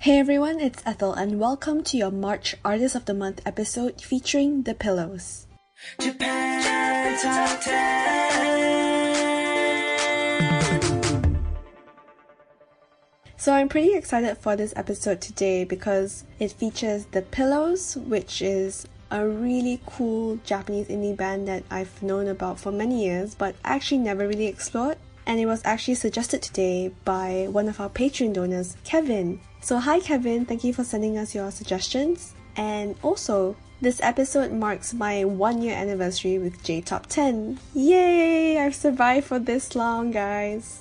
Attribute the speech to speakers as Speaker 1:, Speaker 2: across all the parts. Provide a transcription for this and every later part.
Speaker 1: Hey everyone, it's Ethel, and welcome to your March Artist of the Month episode featuring The Pillows. Japan 10. So I'm pretty excited for this episode today because it features The Pillows, which is a really cool Japanese indie band that I've known about for many years but actually never really explored. And it was actually suggested today by one of our Patreon donors, Kevin. So, hi Kevin, thank you for sending us your suggestions. And also, this episode marks my one year anniversary with J Top 10. Yay! I've survived for this long, guys.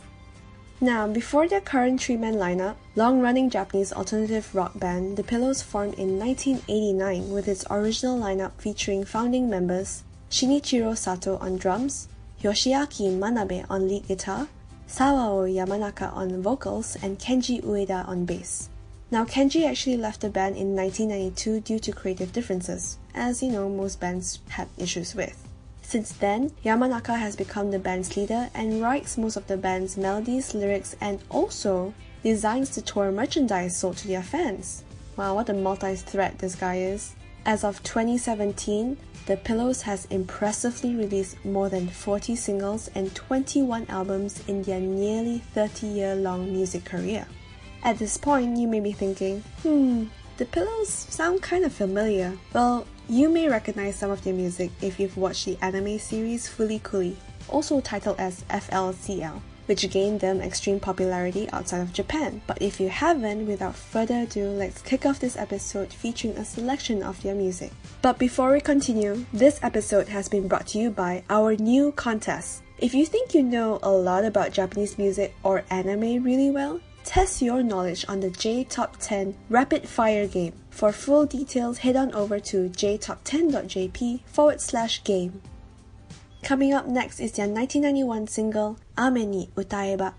Speaker 1: Now, before their current three man lineup, long running Japanese alternative rock band The Pillows formed in 1989 with its original lineup featuring founding members Shinichiro Sato on drums, Yoshiaki Manabe on lead guitar, Sawao Yamanaka on vocals, and Kenji Ueda on bass. Now, Kenji actually left the band in 1992 due to creative differences, as you know, most bands had issues with. Since then, Yamanaka has become the band's leader and writes most of the band's melodies, lyrics, and also designs the tour merchandise sold to their fans. Wow, what a multi threat this guy is. As of 2017, the Pillows has impressively released more than 40 singles and 21 albums in their nearly 30 year long music career. At this point, you may be thinking, hmm, the Pillows sound kind of familiar. Well, you may recognize some of their music if you've watched the anime series Fooly Cooly, also titled as FLCL which gained them extreme popularity outside of Japan. But if you haven't, without further ado, let's kick off this episode featuring a selection of their music. But before we continue, this episode has been brought to you by our new contest. If you think you know a lot about Japanese music or anime really well, test your knowledge on the J Top 10 Rapid Fire game. For full details, head on over to jtop10.jp forward slash game. Coming up next is their 1991 single 雨に歌えば。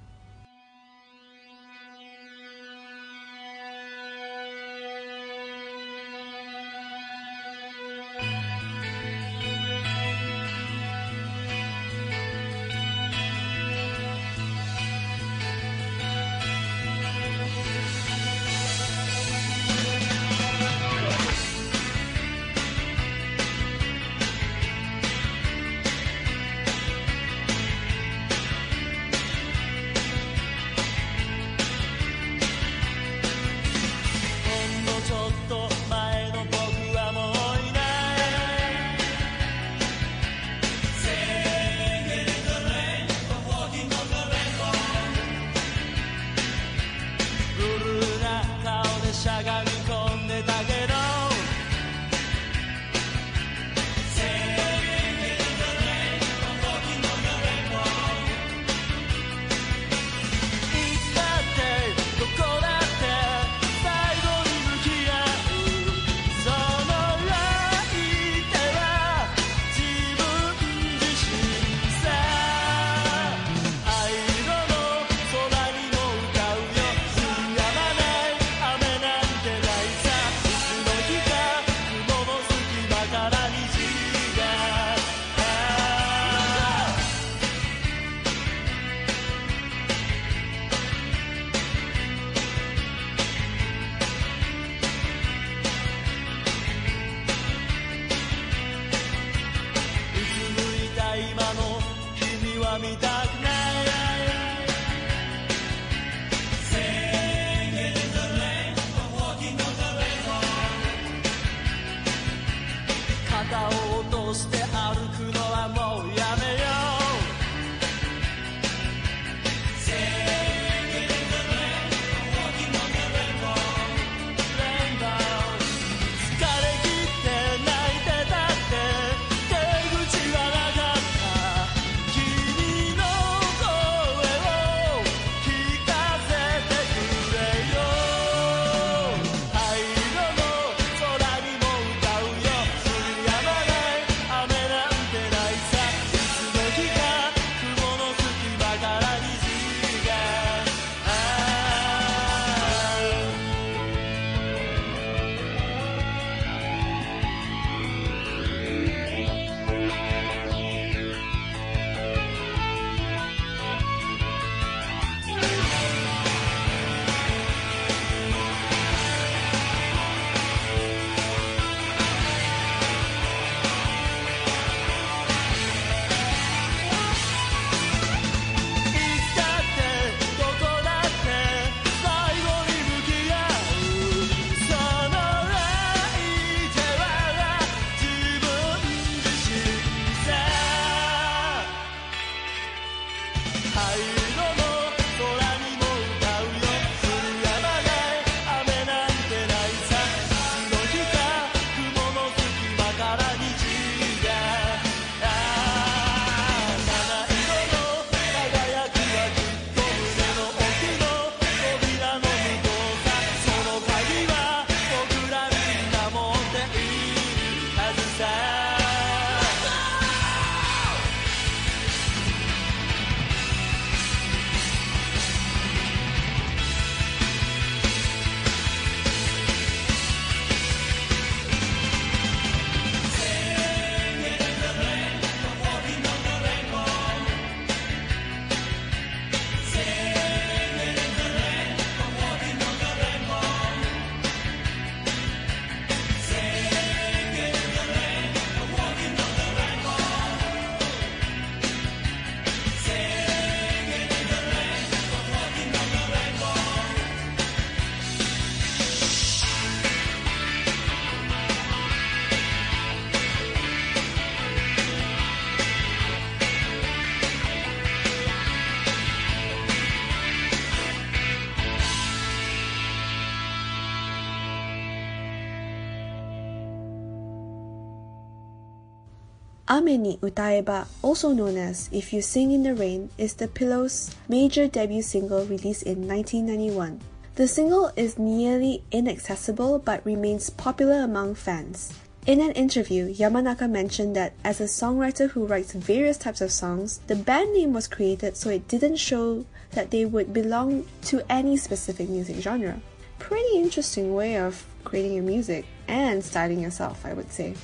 Speaker 1: Ameni Utaeba, also known as If You Sing in the Rain, is the Pillows' major debut single released in 1991. The single is nearly inaccessible but remains popular among fans. In an interview, Yamanaka mentioned that as a songwriter who writes various types of songs, the band name was created so it didn't show that they would belong to any specific music genre. Pretty interesting way of creating your music and styling yourself, I would say.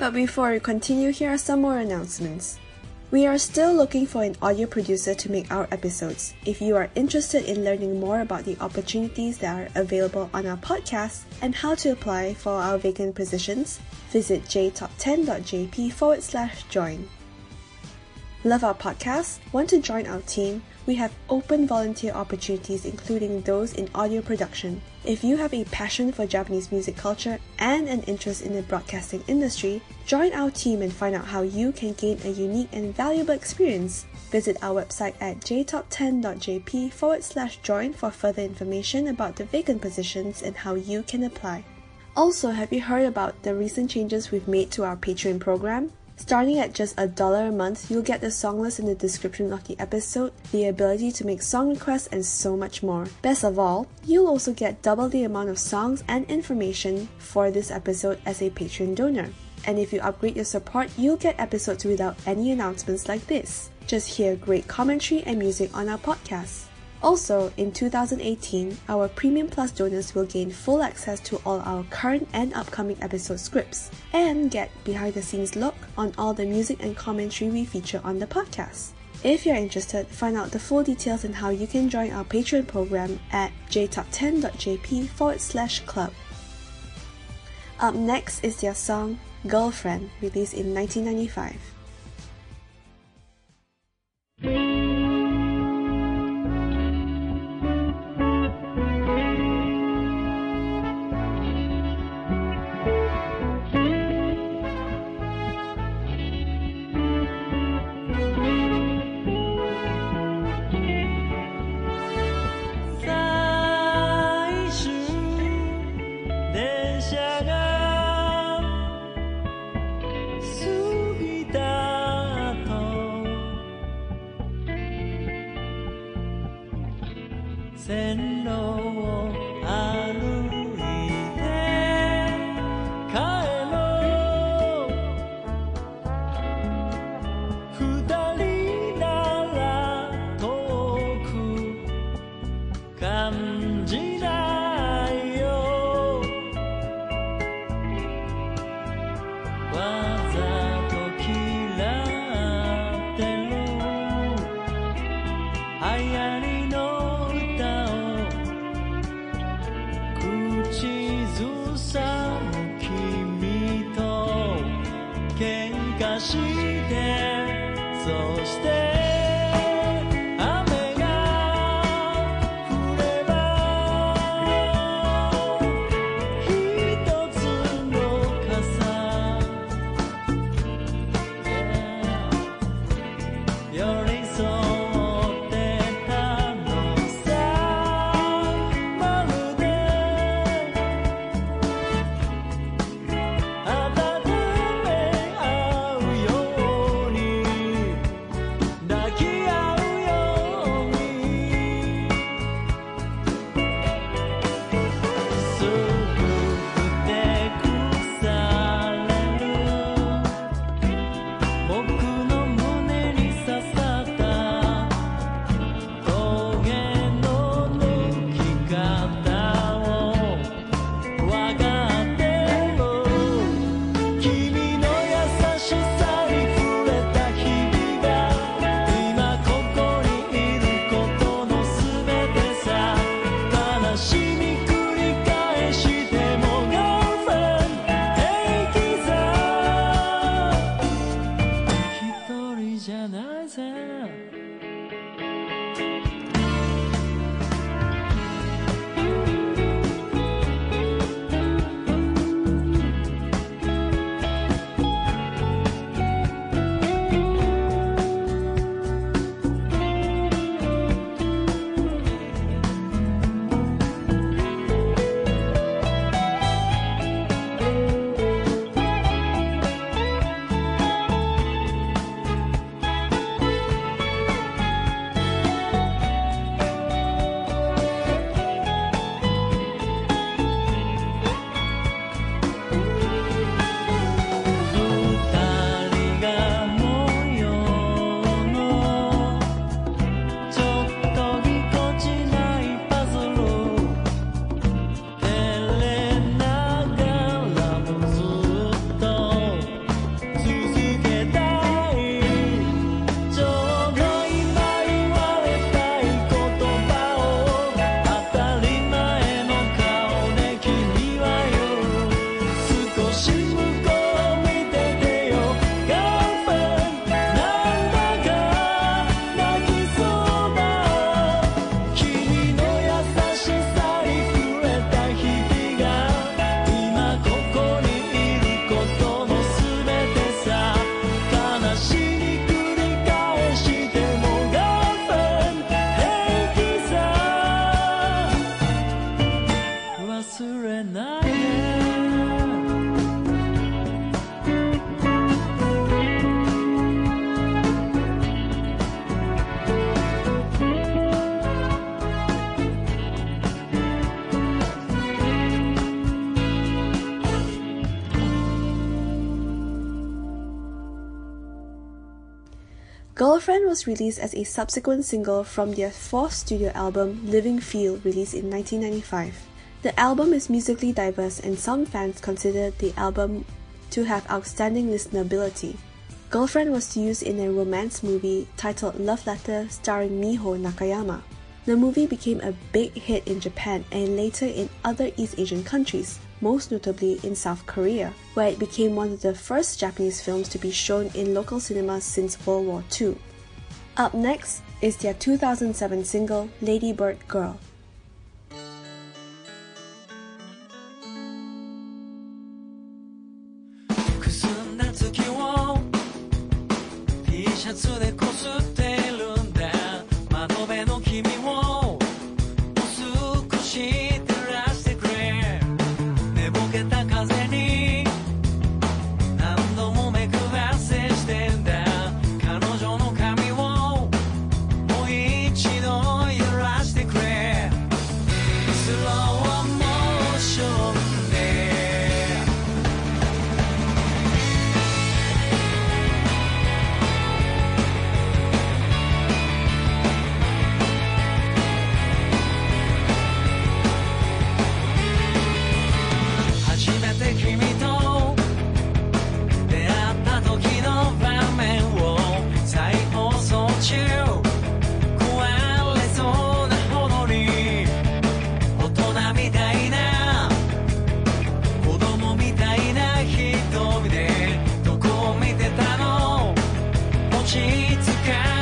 Speaker 1: But before we continue, here are some more announcements. We are still looking for an audio producer to make our episodes. If you are interested in learning more about the opportunities that are available on our podcast and how to apply for our vacant positions, visit jtop10.jp forward slash join. Love our podcast? Want to join our team? We have open volunteer opportunities, including those in audio production. If you have a passion for Japanese music culture and an interest in the broadcasting industry, join our team and find out how you can gain a unique and valuable experience. Visit our website at jtop10.jp forward slash join for further information about the vacant positions and how you can apply. Also, have you heard about the recent changes we've made to our Patreon program? Starting at just a dollar a month, you'll get the song list in the description of the episode, the ability to make song requests, and so much more. Best of all, you'll also get double the amount of songs and information for this episode as a Patreon donor. And if you upgrade your support, you'll get episodes without any announcements like this. Just hear great commentary and music on our podcast. Also, in 2018, our Premium Plus donors will gain full access to all our current and upcoming episode scripts and get behind the scenes look on all the music and commentary we feature on the podcast. If you're interested, find out the full details and how you can join our Patreon program at jtop10.jp forward slash club. Up next is their song Girlfriend, released in 1995. Girlfriend was released as a subsequent single from their fourth studio album, Living Field, released in 1995. The album is musically diverse, and some fans consider the album to have outstanding listenability. Girlfriend was used in a romance movie titled Love Letter starring Miho Nakayama. The movie became a big hit in Japan and later in other East Asian countries, most notably in South Korea, where it became one of the first Japanese films to be shown in local cinemas since World War II. Up next is their 2007 single Lady Bird Girl.
Speaker 2: need to count.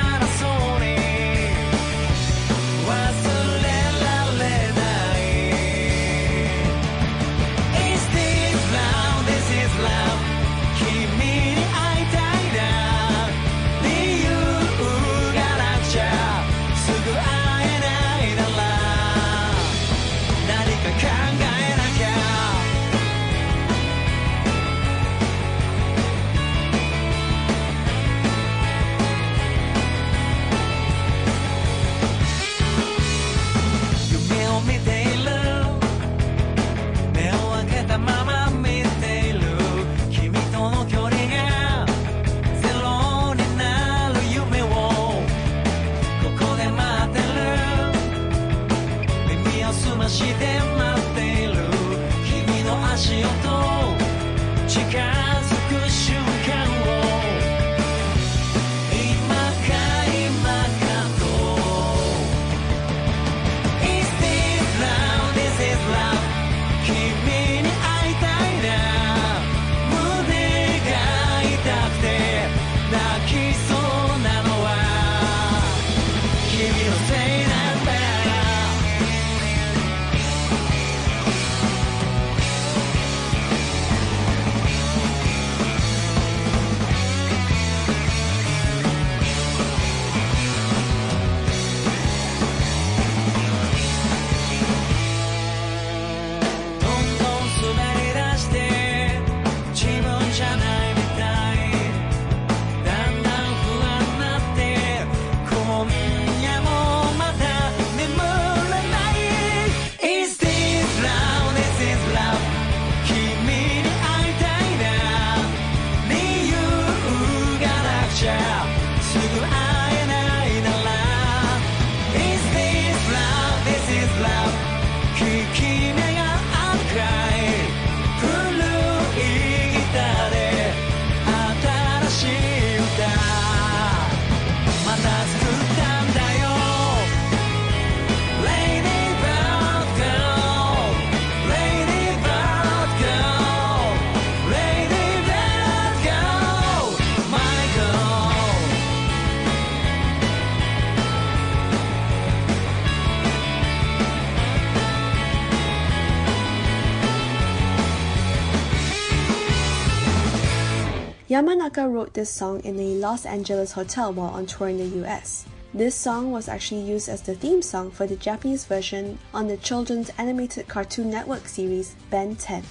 Speaker 1: Yamanaka wrote this song in a Los Angeles hotel while on tour in the US. This song was actually used as the theme song for the Japanese version on the children's animated Cartoon Network series Ben 10.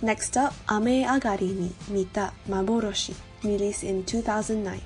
Speaker 1: Next up, Ame Agari ni Mita Maboroshi, released in 2009.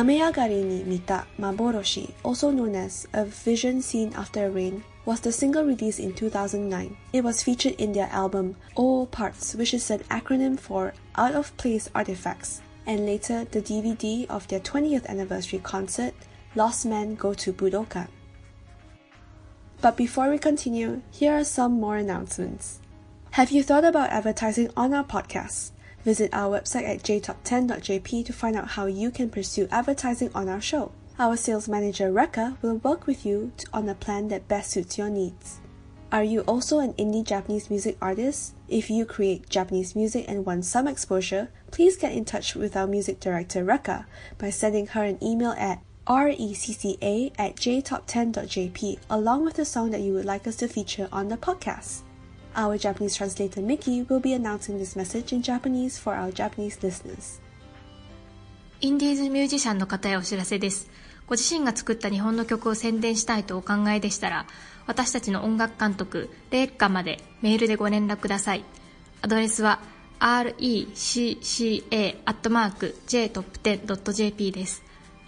Speaker 1: Ameagari ni Mita Maboroshi, also known as A Vision Seen After Rain, was the single released in 2009. It was featured in their album OOPArts, which is an acronym for Out of Place Artifacts, and later the DVD of their 20th anniversary concert, Lostman Go to Budokan. But before we continue, here are some more announcements. Have you thought about advertising on our podcast? Visit our website at jtop10.jp to find out how you can pursue advertising on our show. Our sales manager Reka will work with you on a plan that best suits your needs. Are you also an indie Japanese music artist? If you create Japanese music and want some exposure, please get in touch with our music director Reka by sending her an email at recca at jtop10.jp along with the song that you would like us to feature on the podcast. Our Japanese translator Mickey will be announcing this message in Japanese for our Japanese listeners.
Speaker 3: インディーズミュージシャンの方へお知らせです。ご自身が作った日本の曲を宣伝したいとお考えでしたら、私たちの音楽監督、レイカまでメールでご連絡ください。アドレスは recca.jtop10.jp です。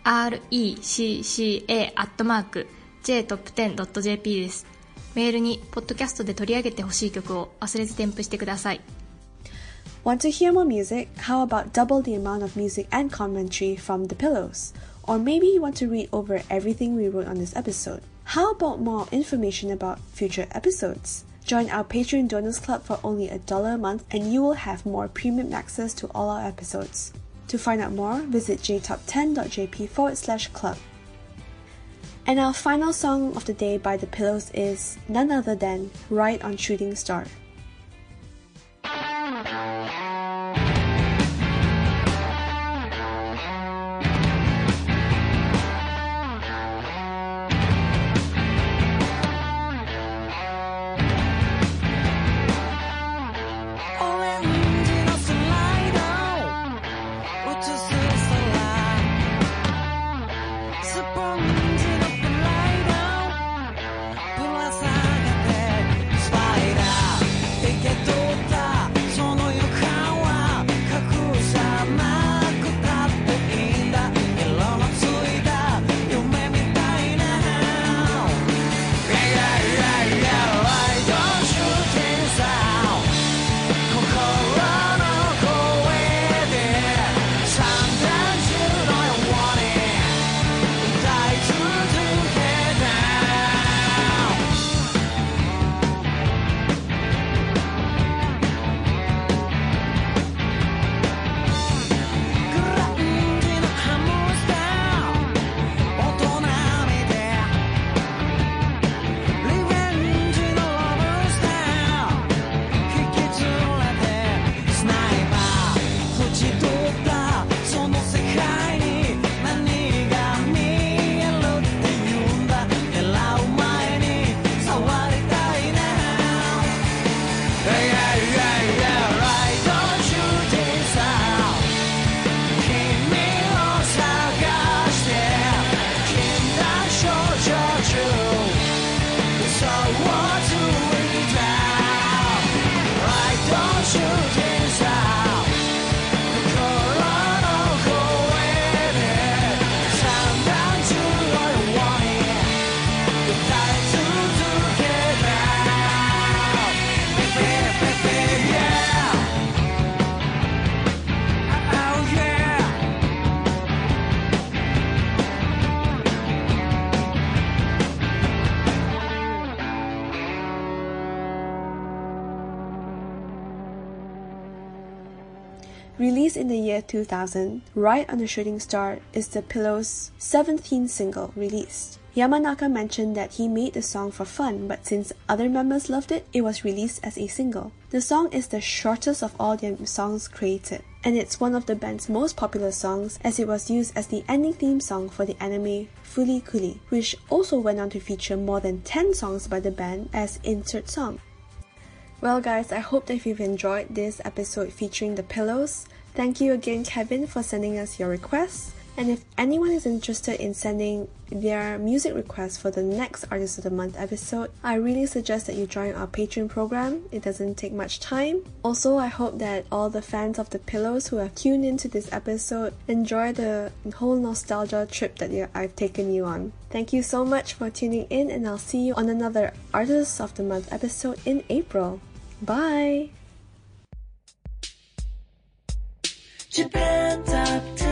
Speaker 3: recca.jtop10.jp です。メールに、ポッドキャストで取り上げてほしい曲を忘れず添付してください。
Speaker 1: Want to hear more music? How about double the amount of music and commentary from The Pillows? Or maybe you want to read over everything we wrote on this episode? How about more information about future episodes? Join our Patreon Donors Club for only a dollar a month and you will have more premium access to all our episodes. To find out more, visit jtop10.jp forward slash club. And our final song of the day by The Pillows is none other than Ride on Shooting Star.「2000, Ride on a Shooting Star is the Pillow's 17th single released. Yamanaka mentioned that he made the song for fun, but since other members loved it, it was released as a single. The song is the shortest of all their songs created, and it's one of the band's most popular songs as it was used as the ending theme song for the anime Fooly Cooly, which also went on to feature more than 10 songs by the band as insert song. Well, guys, I hope that you've enjoyed this episode featuring the pillows. Thank you again, Kevin, for sending us your requests. And if anyone is interested in sending their music requests for the next Artist of the Month episode, I really suggest that you join our Patreon program. It doesn't take much time. Also, I hope that all the fans of the Pillows who have tuned into this episode enjoy the whole nostalgia trip that I've taken you on. Thank you so much for tuning in, and I'll see you on another Artist of the Month episode in April. Bye!
Speaker 2: Japan Top 10,